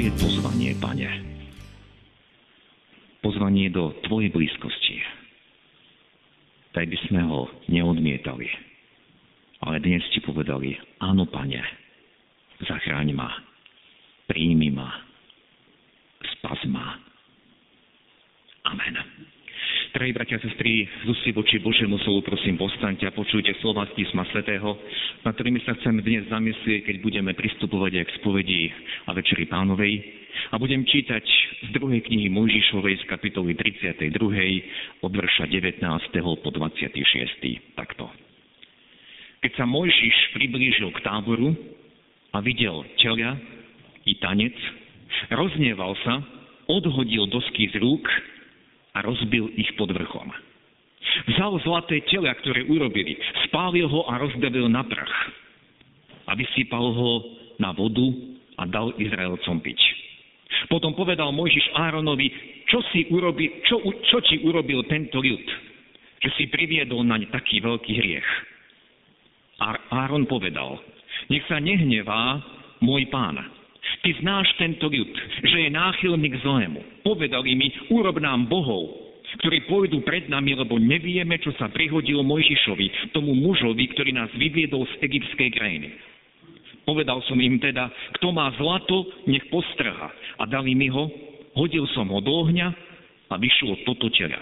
Tvoje pozvanie, Pane. Pozvanie do Tvojej blízkosti. Tak by sme ho neodmietali. Ale dnes ti povedali, áno, Pane, zachráň ma, príjmi ma, spas ma. Drahí bratia a sestry, z ústy voči Božiemu slovu prosím postaňte a počujte slova z písma svätého, na ktorými sa chceme dnes zamyslieť, keď budeme pristupovať aj k spovedi a večeri pánovej. A budem čítať z druhej knihy Mojžišovej z kapitoly 32. od verša 19. po 26. Takto. Keď sa Mojžiš priblížil k táboru a videl telia i tanec, roznieval sa, odhodil dosky z rúk a rozbil ich pod vrchom. Vzal zlaté telia, ktoré urobili, spálil ho a rozdelil na prach a vysypal ho na vodu a dal Izraelcom piť. Potom povedal Mojžiš Áronovi, čo, si urobi, čo, čo ti urobil tento ľud, že si priviedol naň taký veľký hriech. A Áron povedal, nech sa nehnevá môj pán, Ty znáš tento ľud, že je náchylný k zlému. Povedali mi, urob nám bohov, ktorí pôjdu pred nami, lebo nevieme, čo sa prihodilo Mojžišovi, tomu mužovi, ktorý nás vyviedol z egyptskej krajiny. Povedal som im teda, kto má zlato, nech postrha. A dali mi ho, hodil som ho do ohňa a vyšlo toto tela.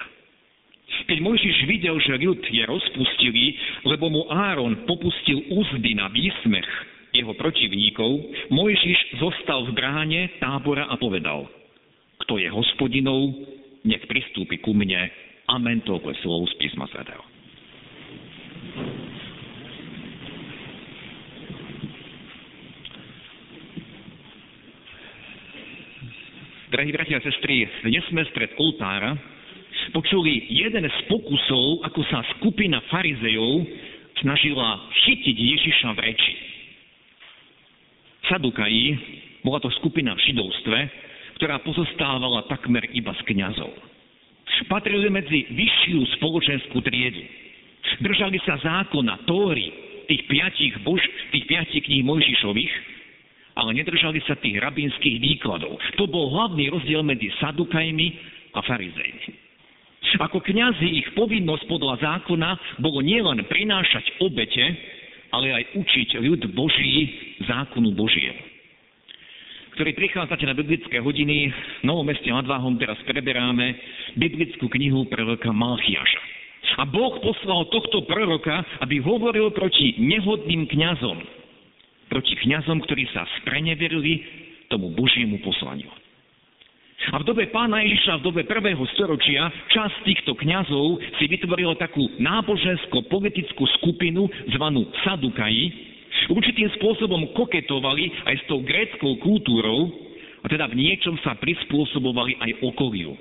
Keď Mojžiš videl, že ľud je rozpustilý, lebo mu Áron popustil úzdy na výsmech, jeho protivníkov, Mojžiš zostal v bráne tábora a povedal, kto je hospodinou, nech pristúpi ku mne. Amen, toľko slov z písma svätého. Drahí bratia a sestry, dnes sme stred oltára počuli jeden z pokusov, ako sa skupina farizejov snažila chytiť Ježiša v reči. Sadukají bola to skupina v židovstve, ktorá pozostávala takmer iba z kňazov. Patrili medzi vyššiu spoločenskú triedu. Držali sa zákona, Tóry, tých piatich, bož, tých piatich kníh Mojžišových, ale nedržali sa tých rabínskych výkladov. To bol hlavný rozdiel medzi Sadukajmi a farizejmi. Ako kňazi ich povinnosť podľa zákona bolo nielen prinášať obete, ale aj učiť ľud Boží zákonu Božiemu ktorí prichádzate na biblické hodiny, v Novom meste nad Váhom teraz preberáme biblickú knihu proroka Malchiaša. A Boh poslal tohto proroka, aby hovoril proti nehodným kňazom. Proti kňazom, ktorí sa spreneverili tomu Božiemu poslaniu. A v dobe pána Ježiša, v dobe prvého storočia, časť týchto kňazov si vytvorila takú nábožensko-politickú skupinu zvanú Sadukaji. Určitým spôsobom koketovali aj s tou gréckou kultúrou a teda v niečom sa prispôsobovali aj okoliu.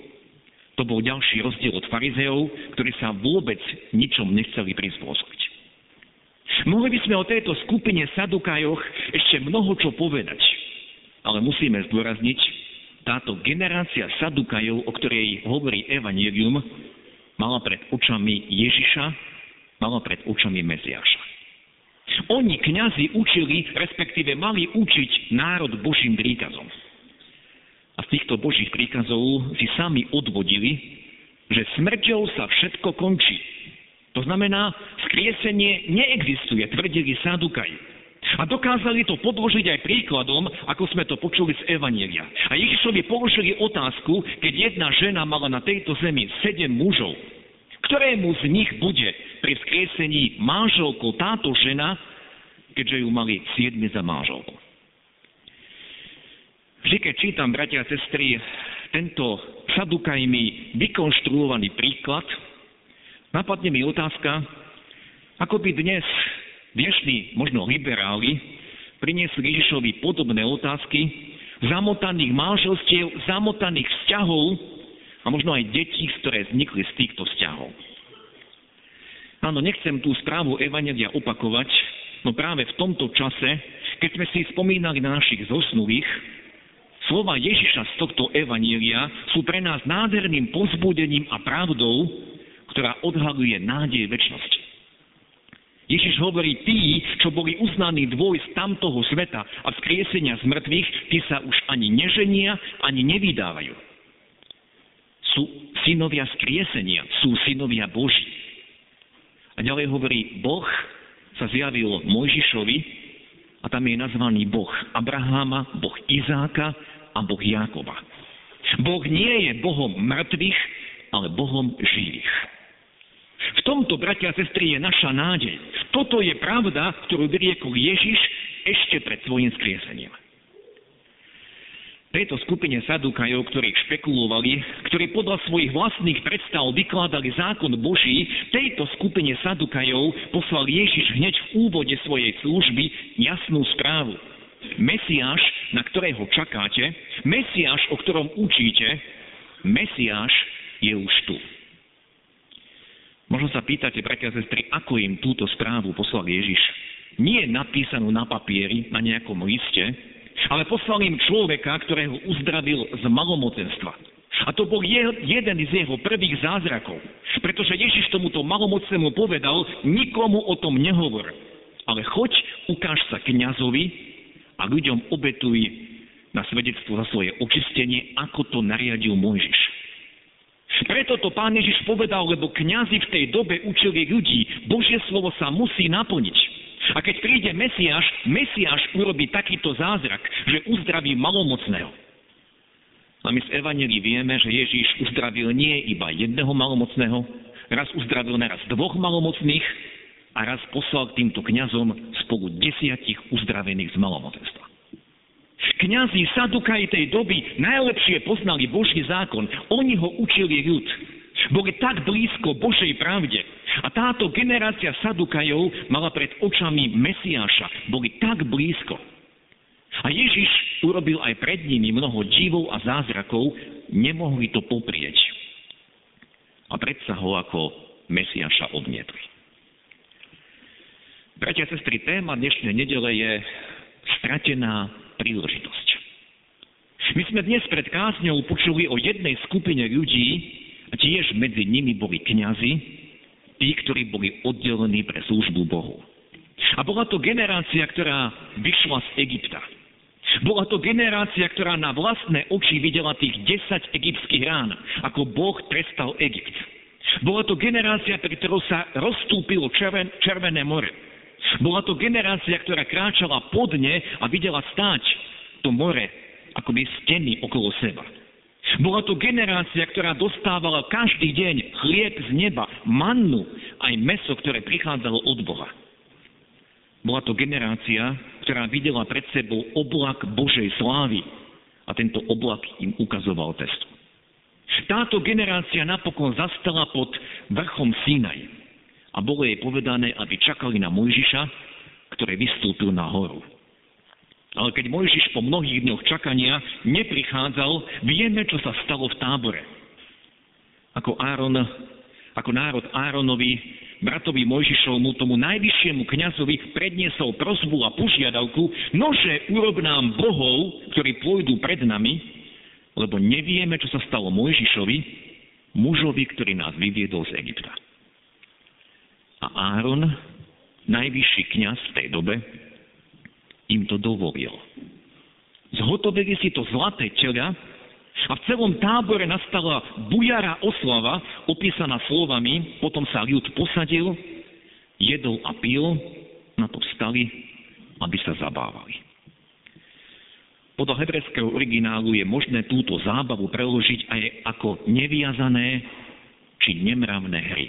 To bol ďalší rozdiel od farizeov, ktorí sa vôbec ničom nechceli prispôsobiť. Mohli by sme o tejto skupine Sadukajoch ešte mnoho čo povedať, ale musíme zdôrazniť, táto generácia Sadukajov, o ktorej hovorí Evangelium, mala pred očami Ježiša, mala pred očami Meziaša. Oni, kňazi, učili, respektíve mali učiť národ Božím príkazom. A z týchto Božích príkazov si sami odvodili, že smrťou sa všetko končí. To znamená, skriesenie neexistuje, tvrdili Sadukaji. A dokázali to podložiť aj príkladom, ako sme to počuli z Evanielia. A Ježišovi položili otázku, keď jedna žena mala na tejto zemi sedem mužov. Ktorému z nich bude pri vzkriesení manželkou táto žena, keďže ju mali siedmi za manželku? Vždy, keď čítam, bratia a sestry, tento sadukajmi vykonštruovaný príklad, napadne mi otázka, ako by dnes dnešní možno liberáli priniesli Ježišovi podobné otázky zamotaných manželstiev, zamotaných vzťahov a možno aj detí, ktoré vznikli z týchto vzťahov. Áno, nechcem tú správu Evangelia opakovať, no práve v tomto čase, keď sme si spomínali na našich zosnulých, slova Ježiša z tohto Evanielia sú pre nás nádherným pozbudením a pravdou, ktorá odhaluje nádej väčšnosti. Ježiš hovorí, tí, čo boli uznaní dvoj z tamtoho sveta a vzkriesenia z mŕtvych, tí sa už ani neženia, ani nevydávajú. Sú synovia skriesenia, sú synovia Boží. A ďalej hovorí, Boh sa zjavil Mojžišovi a tam je nazvaný Boh Abraháma, Boh Izáka a Boh Jákoba. Boh nie je Bohom mŕtvych, ale Bohom živých. V tomto, bratia a sestry, je naša nádej. Toto je pravda, ktorú vyriekol Ježiš ešte pred svojim skriesením. Tejto skupine sadukajov, ktorí špekulovali, ktorí podľa svojich vlastných predstav vykladali zákon Boží, tejto skupine sadukajov poslal Ježiš hneď v úvode svojej služby jasnú správu. Mesiáš, na ktorého čakáte, Mesiáš, o ktorom učíte, Mesiáš je už tu. Možno sa pýtate, bratia a sestry, ako im túto správu poslal Ježiš. Nie napísanú na papieri, na nejakom liste, ale poslal im človeka, ktorého uzdravil z malomocenstva. A to bol je, jeden z jeho prvých zázrakov. Pretože Ježiš tomuto malomocnému povedal, nikomu o tom nehovor. Ale choď, ukáž sa kňazovi a ľuďom obetuj na svedectvo za svoje očistenie, ako to nariadil Mojžiš. Preto to pán Ježiš povedal, lebo kňazi v tej dobe učili ľudí, Božie slovo sa musí naplniť. A keď príde Mesiáš, Mesiáš urobí takýto zázrak, že uzdraví malomocného. A my z Evangelii vieme, že Ježíš uzdravil nie iba jedného malomocného, raz uzdravil naraz dvoch malomocných a raz poslal k týmto kňazom spolu desiatich uzdravených z malomocenstva. Kňazi, sadukaji tej doby najlepšie poznali Boží zákon. Oni ho učili ľud. Boli tak blízko Božej pravde. A táto generácia sadukajov mala pred očami Mesiáša. Boli tak blízko. A Ježiš urobil aj pred nimi mnoho divov a zázrakov, nemohli to poprieť. A predsa ho ako Mesiáša odmietli. Bratia a sestry, téma dnešnej nedele je stratená príležitosť. My sme dnes pred kázňou počuli o jednej skupine ľudí, a tiež medzi nimi boli kňazi, tí, ktorí boli oddelení pre službu Bohu. A bola to generácia, ktorá vyšla z Egypta. Bola to generácia, ktorá na vlastné oči videla tých 10 egyptských rán, ako Boh trestal Egypt. Bola to generácia, pre ktorou sa rozstúpilo červen, Červené more. Bola to generácia, ktorá kráčala podne a videla stáť to more akoby steny okolo seba. Bola to generácia, ktorá dostávala každý deň chlieb z neba, mannu, aj meso, ktoré prichádzalo od Boha. Bola to generácia, ktorá videla pred sebou oblak Božej slávy a tento oblak im ukazoval cestu. Táto generácia napokon zastala pod vrchom Sinaj a bolo jej povedané, aby čakali na Mojžiša, ktorý vystúpil na horu. Ale keď Mojžiš po mnohých dňoch čakania neprichádzal, vieme, čo sa stalo v tábore. Ako, Áron, ako národ Áronovi, bratovi Mojžišovmu, tomu najvyššiemu kňazovi predniesol prozbu a požiadavku, nože urob nám bohov, ktorí pôjdu pred nami, lebo nevieme, čo sa stalo Mojžišovi, mužovi, ktorý nás vyviedol z Egypta. A Áron, najvyšší kňaz v tej dobe, im to dovolil. Zhotovili si to zlaté teľa a v celom tábore nastala bujara oslava, opísaná slovami, potom sa ľud posadil, jedol a pil, na to vstali, aby sa zabávali. Podľa hebrejského originálu je možné túto zábavu preložiť aj ako neviazané či nemravné hry.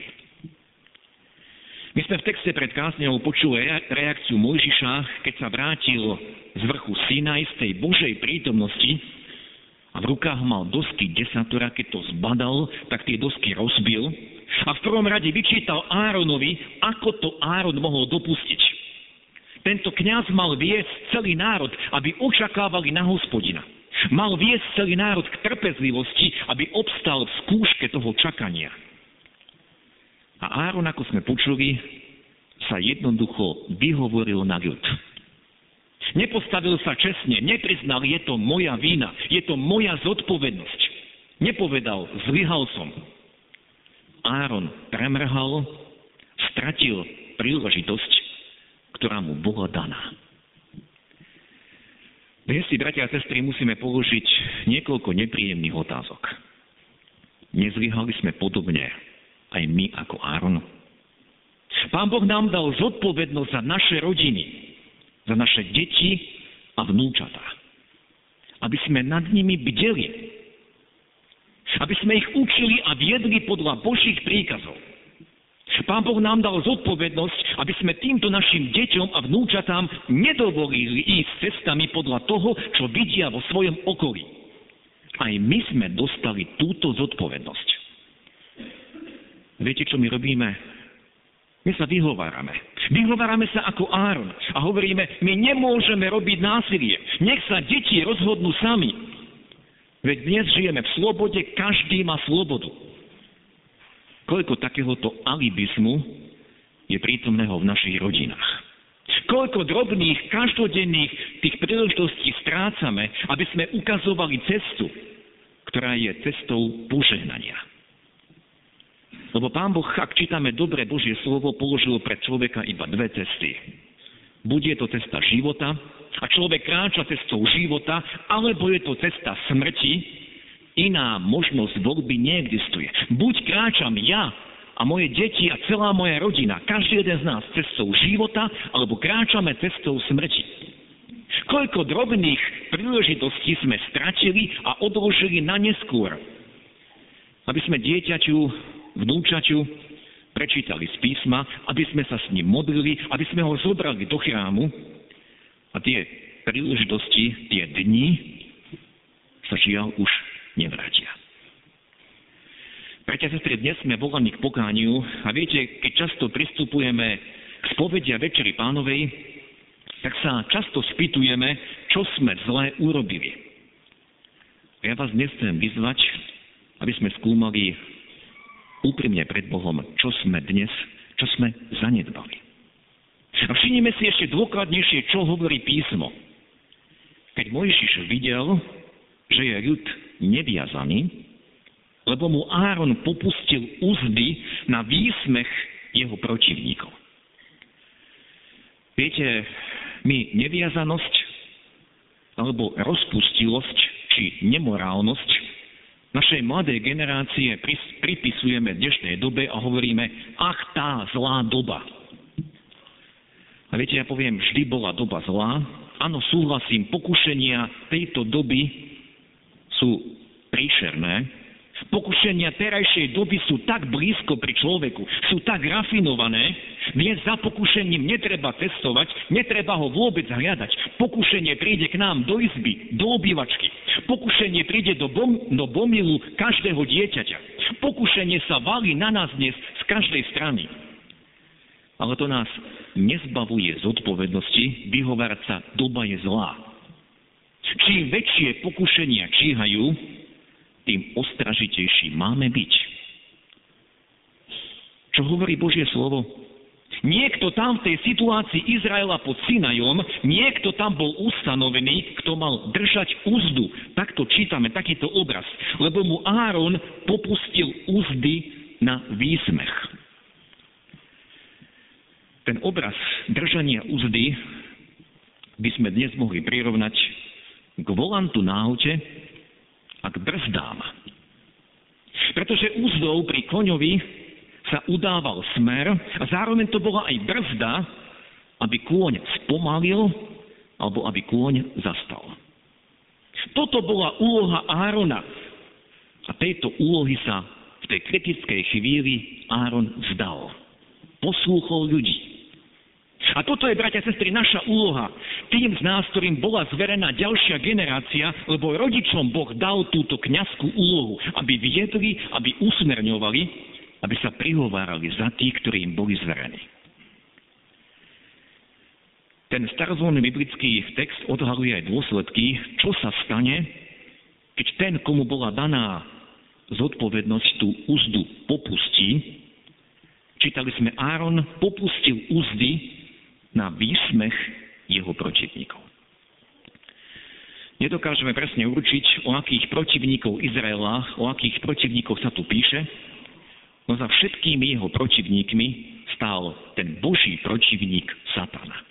My sme v texte pred kázňou počuli reakciu Mojžiša, keď sa vrátil z vrchu Sinaj z tej Božej prítomnosti a v rukách mal dosky desatora, keď to zbadal, tak tie dosky rozbil a v prvom rade vyčítal Áronovi, ako to Áron mohol dopustiť. Tento kňaz mal viesť celý národ, aby očakávali na hospodina. Mal viesť celý národ k trpezlivosti, aby obstal v skúške toho čakania. A Áron, ako sme počuli, sa jednoducho vyhovoril na ľud. Nepostavil sa čestne, nepriznal, je to moja vina, je to moja zodpovednosť. Nepovedal, zlyhal som. Áron premrhal, stratil príležitosť, ktorá mu bola daná. Dnes si, bratia a sestry, musíme položiť niekoľko nepríjemných otázok. Nezlyhali sme podobne aj my ako Áron? Pán Boh nám dal zodpovednosť za naše rodiny, za naše deti a vnúčatá. Aby sme nad nimi bdeli. Aby sme ich učili a viedli podľa Božích príkazov. Pán Boh nám dal zodpovednosť, aby sme týmto našim deťom a vnúčatám nedovolili ísť cestami podľa toho, čo vidia vo svojom okolí. Aj my sme dostali túto zodpovednosť. Viete, čo my robíme? My sa vyhovárame. Vyhovárame sa ako Áron a hovoríme, my nemôžeme robiť násilie. Nech sa deti rozhodnú sami. Veď dnes žijeme v slobode, každý má slobodu. Koľko takéhoto alibizmu je prítomného v našich rodinách. Koľko drobných, každodenných tých príležitostí strácame, aby sme ukazovali cestu, ktorá je cestou požehnania. Lebo Pán Boh, ak čítame dobre Božie slovo, položil pre človeka iba dve cesty. Buď je to cesta života a človek kráča cestou života, alebo je to cesta smrti Iná možnosť voľby neexistuje. Buď kráčam ja a moje deti a celá moja rodina, každý jeden z nás cestou života, alebo kráčame cestou smrti. Koľko drobných príležitostí sme stratili a odložili na neskôr, aby sme dieťaťu, vnúčaťu prečítali z písma, aby sme sa s ním modlili, aby sme ho zobrali do chrámu a tie príležitosti, tie dni sa žiaľ už nevrátia. Preťa sestry, dnes sme volaní k pokániu a viete, keď často pristupujeme k spovedi večeri pánovej, tak sa často spýtujeme, čo sme zlé urobili. Ja vás dnes chcem vyzvať, aby sme skúmali úprimne pred Bohom, čo sme dnes, čo sme zanedbali. A všimnime si ešte dôkladnejšie, čo hovorí písmo. Keď Mojžiš videl, že je ľud neviazaný, lebo mu Áron popustil úzdy na výsmech jeho protivníkov. Viete, my neviazanosť alebo rozpustilosť či nemorálnosť našej mladej generácie pripisujeme dnešnej dobe a hovoríme, ach tá zlá doba. A viete, ja poviem, vždy bola doba zlá. Áno, súhlasím, pokušenia tejto doby sú príšerné, pokušenia terajšej doby sú tak blízko pri človeku, sú tak rafinované, dnes za pokušením netreba testovať, netreba ho vôbec hľadať. Pokušenie príde k nám do izby, do obývačky. Pokušenie príde do, bom, do bomilu každého dieťaťa. Pokušenie sa valí na nás dnes z každej strany. Ale to nás nezbavuje zodpovednosti vyhovárať sa, doba je zlá. Čím väčšie pokušenia číhajú, tým ostražitejší máme byť. Čo hovorí Božie slovo? Niekto tam v tej situácii Izraela pod Sinajom, niekto tam bol ustanovený, kto mal držať úzdu. Takto čítame, takýto obraz. Lebo mu Áron popustil úzdy na výsmech. Ten obraz držania úzdy by sme dnes mohli prirovnať k volantu na aute a k brzdám. Pretože úzdou pri koňovi sa udával smer a zároveň to bola aj brzda, aby kôň spomalil alebo aby kôň zastal. Toto bola úloha Árona. A tejto úlohy sa v tej kritickej chvíli Áron vzdal. Poslúchol ľudí. A toto je, bratia a sestry, naša úloha. Tým z nás, ktorým bola zverená ďalšia generácia, lebo rodičom Boh dal túto kňazskú úlohu, aby viedli, aby usmerňovali, aby sa prihovárali za tých, ktorí im boli zverení. Ten starozvolný biblický text odhaluje aj dôsledky, čo sa stane, keď ten, komu bola daná zodpovednosť, tú úzdu popustí, čítali sme, Áron popustil úzdy na výsmech jeho protivníkov. Nedokážeme presne určiť, o akých protivníkov Izraela, o akých protivníkov sa tu píše, no za všetkými jeho protivníkmi stál ten Boží protivník Satana.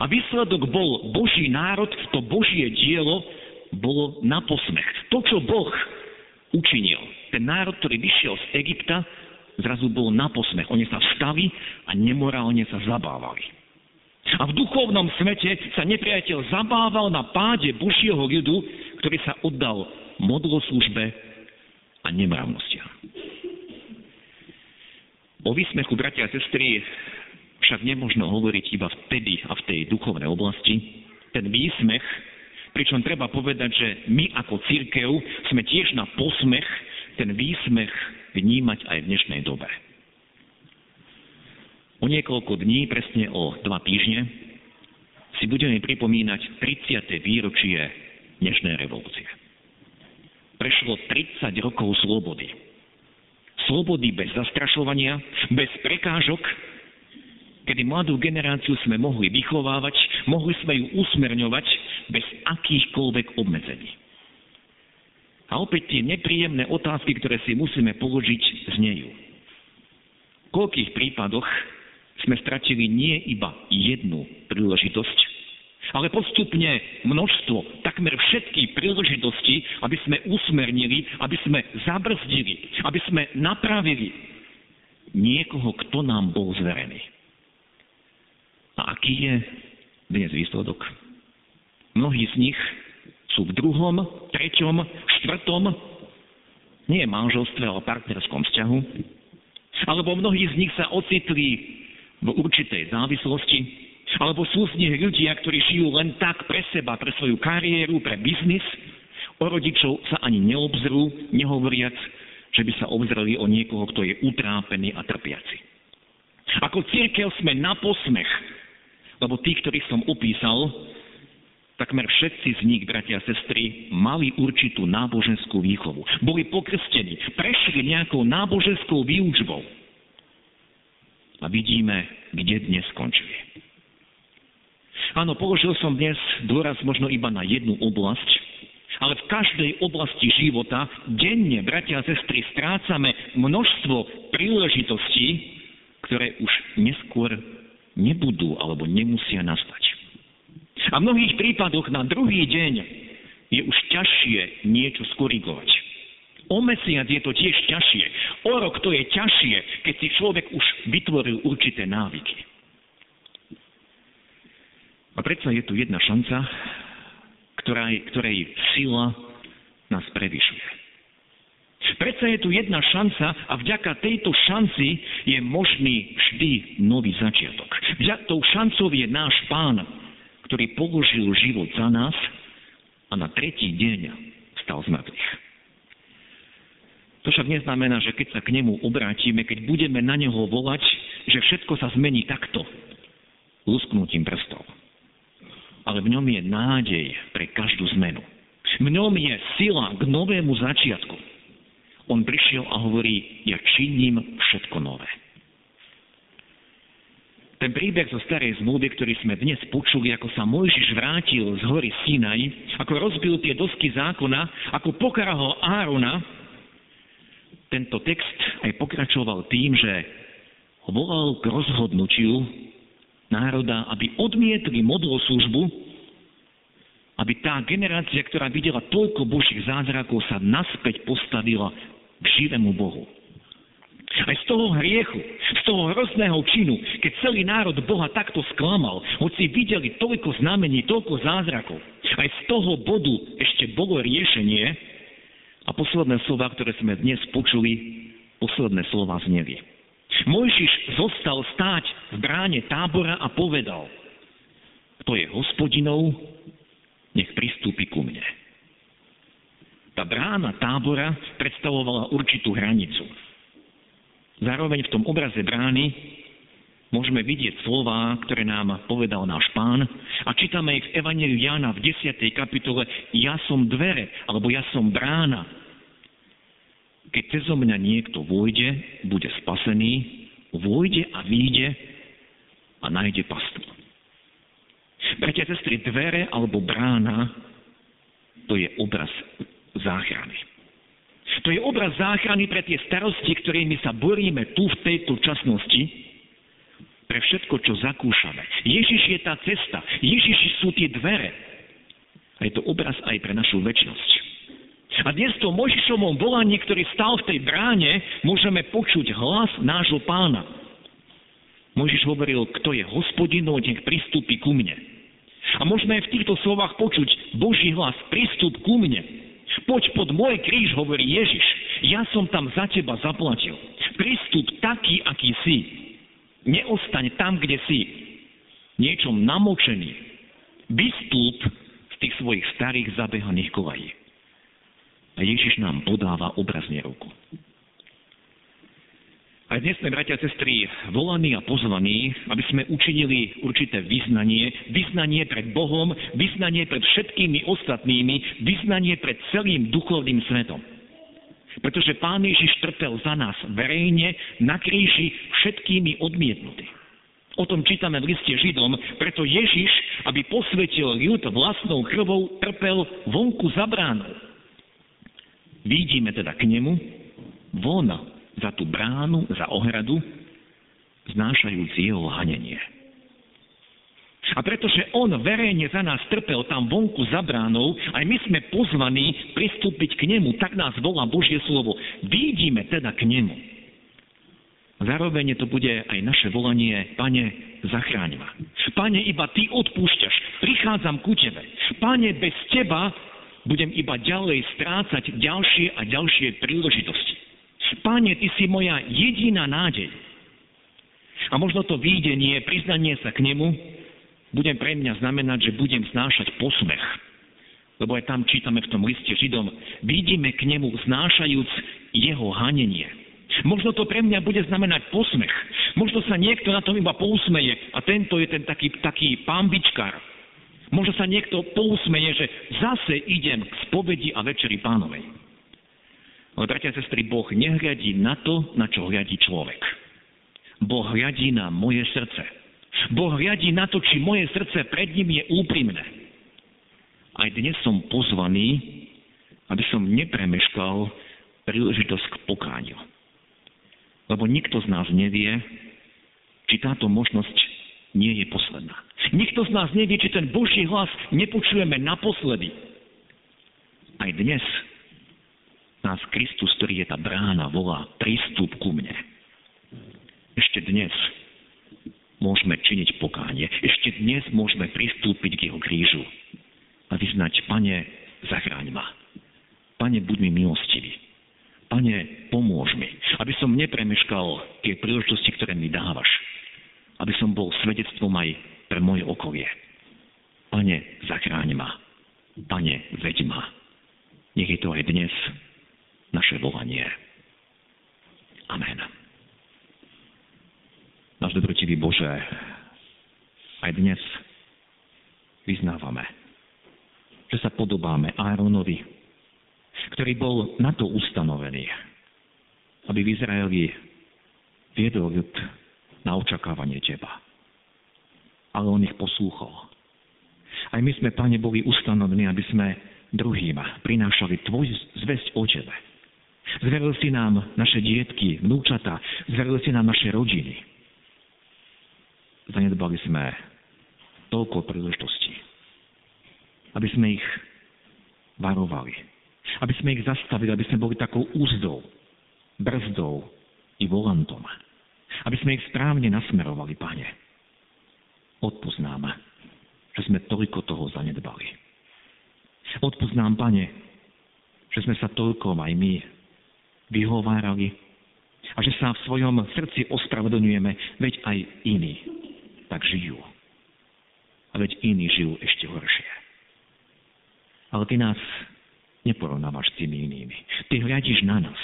A výsledok bol Boží národ, to Božie dielo bolo na posmech. To, čo Boh učinil, ten národ, ktorý vyšiel z Egypta, zrazu bol na posmech. Oni sa vstali a nemorálne sa zabávali. A v duchovnom svete sa nepriateľ zabával na páde Božieho ľudu, ktorý sa oddal modloslužbe a nemravnostiam. O výsmechu, bratia a sestry, však nemožno hovoriť iba vtedy a v tej duchovnej oblasti. Ten výsmech, pričom treba povedať, že my ako církev sme tiež na posmech ten výsmech vnímať aj v dnešnej dobe. O niekoľko dní, presne o dva týždne, si budeme pripomínať 30. výročie dnešnej revolúcie. Prešlo 30 rokov slobody. Slobody bez zastrašovania, bez prekážok, kedy mladú generáciu sme mohli vychovávať, mohli sme ju usmerňovať bez akýchkoľvek obmedzení. A opäť tie nepríjemné otázky, ktoré si musíme položiť, znejú. V koľkých prípadoch sme stratili nie iba jednu príležitosť, ale postupne množstvo, takmer všetky príležitosti, aby sme usmernili, aby sme zabrzdili, aby sme napravili niekoho, kto nám bol zverený. A aký je dnes výsledok? Mnohí z nich sú v druhom, treťom, štvrtom, nie manželstve, ale partnerskom vzťahu, alebo mnohí z nich sa ocitli v určitej závislosti, alebo sú z nich ľudia, ktorí žijú len tak pre seba, pre svoju kariéru, pre biznis, o rodičov sa ani neobzrú, nehovoriac, že by sa obzreli o niekoho, kto je utrápený a trpiaci. Ako církev sme na posmech, lebo tí, ktorých som opísal, takmer všetci z nich, bratia a sestry, mali určitú náboženskú výchovu. Boli pokrstení, prešli nejakou náboženskou výučbou a vidíme, kde dnes skončili. Áno, položil som dnes dôraz možno iba na jednu oblasť, ale v každej oblasti života denne, bratia a sestry, strácame množstvo príležitostí, ktoré už neskôr nebudú alebo nemusia nastať. A v mnohých prípadoch na druhý deň je už ťažšie niečo skorigovať. O mesiac je to tiež ťažšie. O rok to je ťažšie, keď si človek už vytvoril určité návyky. A predsa je tu jedna šanca, ktorá, ktorej sila nás prevyšuje. Predsa je tu jedna šanca a vďaka tejto šanci je možný vždy nový začiatok. Vďaka tou šancou je náš pán, ktorý položil život za nás a na tretí deň stal z mŕtvych. To však neznamená, že keď sa k nemu obrátime, keď budeme na neho volať, že všetko sa zmení takto, lusknutím prstov. Ale v ňom je nádej pre každú zmenu. V ňom je sila k novému začiatku. On prišiel a hovorí, ja činím všetko nové. Ten príbeh zo starej zmluvy, ktorý sme dnes počuli, ako sa Mojžiš vrátil z hory Sinaj, ako rozbil tie dosky zákona, ako pokarhol Árona, tento text aj pokračoval tým, že volal k rozhodnutiu národa, aby odmietli službu, aby tá generácia, ktorá videla toľko božích zázrakov, sa naspäť postavila k živému Bohu. Aj z toho hriechu, z toho hrozného činu, keď celý národ Boha takto sklamal, hoci videli toľko znamení, toľko zázrakov, aj z toho bodu ešte bolo riešenie, a posledné slova, ktoré sme dnes počuli, posledné slova zneli. Mojžiš zostal stáť v bráne tábora a povedal, kto je hospodinou, nech pristúpi ku mne. Tá brána tábora predstavovala určitú hranicu. Zároveň v tom obraze brány môžeme vidieť slova, ktoré nám povedal náš pán a čítame ich v Evangeliu Jána v 10. kapitole Ja som dvere, alebo ja som brána. Keď cezo mňa niekto vôjde, bude spasený, vôjde a výjde a nájde pastu. Bratia, sestry, dvere alebo brána, to je obraz záchrany. To je obraz záchrany pre tie starosti, ktorými sa boríme tu v tejto časnosti, pre všetko, čo zakúšame. Ježiš je tá cesta, Ježiš sú tie dvere. A je to obraz aj pre našu väčnosť. A dnes to Možišovom volaní, ktorý stal v tej bráne, môžeme počuť hlas nášho pána. Možiš hovoril, kto je hospodinov, nech pristúpi ku mne. A môžeme aj v týchto slovách počuť Boží hlas, prístup ku mne. Poď pod môj kríž, hovorí Ježiš. Ja som tam za teba zaplatil. Prístup taký, aký si. Neostaň tam, kde si. Niečom namočený. Vystúp z tých svojich starých zabehaných kolají. A Ježiš nám podáva obrazne ruku. Aj dnes sme, bratia a sestry, volaní a pozvaní, aby sme učinili určité vyznanie, vyznanie pred Bohom, vyznanie pred všetkými ostatnými, vyznanie pred celým duchovným svetom. Pretože Pán Ježiš trpel za nás verejne na kríži všetkými odmietnutý. O tom čítame v liste Židom, preto Ježiš, aby posvetil ľud vlastnou krvou, trpel vonku za bránou. Vidíme teda k nemu, von za tú bránu, za ohradu, znášajúc jeho hanenie. A pretože on verejne za nás trpel tam vonku za bránou, aj my sme pozvaní pristúpiť k nemu, tak nás volá Božie slovo. Vidíme teda k nemu. Zároveň to bude aj naše volanie, Pane, zachráň ma. Pane, iba Ty odpúšťaš, prichádzam ku Tebe. Pane, bez Teba budem iba ďalej strácať ďalšie a ďalšie príležitosti. Páne, Ty si moja jediná nádej. A možno to výdenie, priznanie sa k nemu, bude pre mňa znamenať, že budem znášať posmech. Lebo aj tam čítame v tom liste Židom, vidíme k nemu znášajúc jeho hanenie. Možno to pre mňa bude znamenať posmech. Možno sa niekto na tom iba pousmeje a tento je ten taký, taký pambičkar. Možno sa niekto pousmeje, že zase idem k spovedi a večeri pánovej. Ale bratia a sestry, Boh nehľadí na to, na čo hľadí človek. Boh hľadí na moje srdce. Boh hľadí na to, či moje srdce pred ním je úprimné. Aj dnes som pozvaný, aby som nepremeškal príležitosť k pokániu. Lebo nikto z nás nevie, či táto možnosť nie je posledná. Nikto z nás nevie, či ten Boží hlas nepočujeme naposledy. Aj dnes nás Kristus, ktorý je tá brána, volá prístup ku mne. Ešte dnes môžeme činiť pokánie. Ešte dnes môžeme pristúpiť k jeho krížu a vyznať, Pane, zachráň ma. Pane, buď mi milostivý. Pane, pomôž mi, aby som nepremeškal tie príležitosti, ktoré mi dávaš. Aby som bol svedectvom aj pre moje okolie. Pane, zachráň ma. Pane, veď ma. Nech je to aj dnes naše volanie. Amen. Náš dobrotivý Bože, aj dnes vyznávame, že sa podobáme Áronovi, ktorý bol na to ustanovený, aby v Izraeli viedol ľud na očakávanie Teba. Ale on ich poslúchol. Aj my sme, Pane, boli ustanovení, aby sme druhým prinášali Tvoj zväzť o Tebe. Zveril si nám naše dietky, vnúčata, zveril si nám naše rodiny. Zanedbali sme toľko príležitostí, aby sme ich varovali, aby sme ich zastavili, aby sme boli takou úzdou, brzdou i volantom, aby sme ich správne nasmerovali, Pane. Odpust nám, že sme toľko toho zanedbali. Odpust nám, Pane, že sme sa toľko aj my vyhovárali a že sa v svojom srdci ospravedlňujeme, veď aj iní tak žijú. A veď iní žijú ešte horšie. Ale ty nás neporovnávaš s tými inými. Ty hľadíš na nás.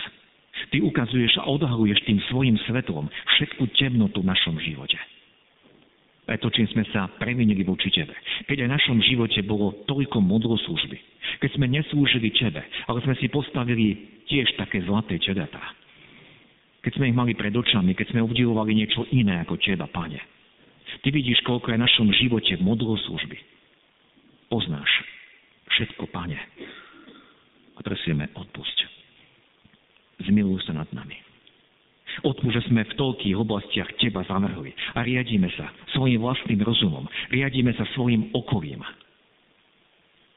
Ty ukazuješ a odhaluješ tým svojim svetlom všetku temnotu v našom živote. aj to, čím sme sa previnili voči Tebe. Keď aj v našom živote bolo toľko modloslužby, keď sme neslúžili Tebe, ale sme si postavili tiež také zlaté čedatá. Keď sme ich mali pred očami, keď sme obdivovali niečo iné ako Teba, Pane. Ty vidíš, koľko je v našom živote modloslužby. Poznáš všetko, Pane. A prosíme, odpusť. Zmiluj sa nad nami. Odpúšť, že sme v toľkých oblastiach Teba zavrhli a riadíme sa svojim vlastným rozumom, riadíme sa svojim okolím.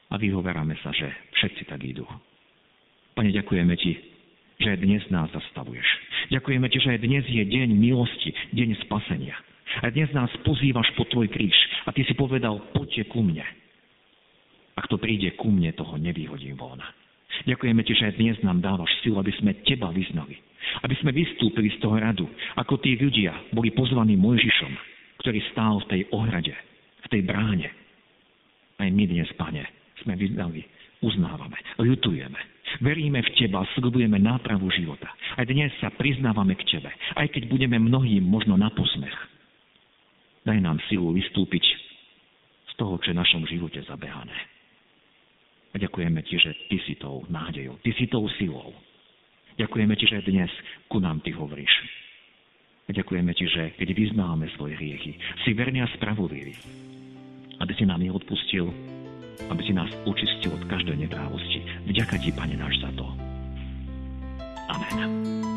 A vyhoveráme sa, že všetci tak idú. Pane, ďakujeme Ti, že dnes nás zastavuješ. Ďakujeme Ti, že dnes je deň milosti, deň spasenia. A dnes nás pozývaš po Tvoj kríž a Ty si povedal, poďte ku mne. A kto príde ku mne, toho nevyhodím von. Ďakujeme Ti, že aj dnes nám dávaš silu, aby sme Teba vyznali aby sme vystúpili z toho radu, ako tí ľudia boli pozvaní Mojžišom, ktorý stál v tej ohrade, v tej bráne. Aj my dnes, Pane, sme vyznali, uznávame, ľutujeme. Veríme v Teba slubujeme nápravu života. Aj dnes sa priznávame k Tebe, aj keď budeme mnohým možno na posmech. Daj nám silu vystúpiť z toho, čo je v našom živote zabehané. A ďakujeme Ti, že Ty si tou nádejou, Ty si tou silou. Ďakujeme Ti, že dnes ku nám Ty hovoríš. A ďakujeme Ti, že keď vyznáme svoje hriechy, si verný a spravodlivý, aby si nám ich odpustil, aby si nás očistil od každej neprávosti. Vďaka Ti, Pane náš, za to. Amen.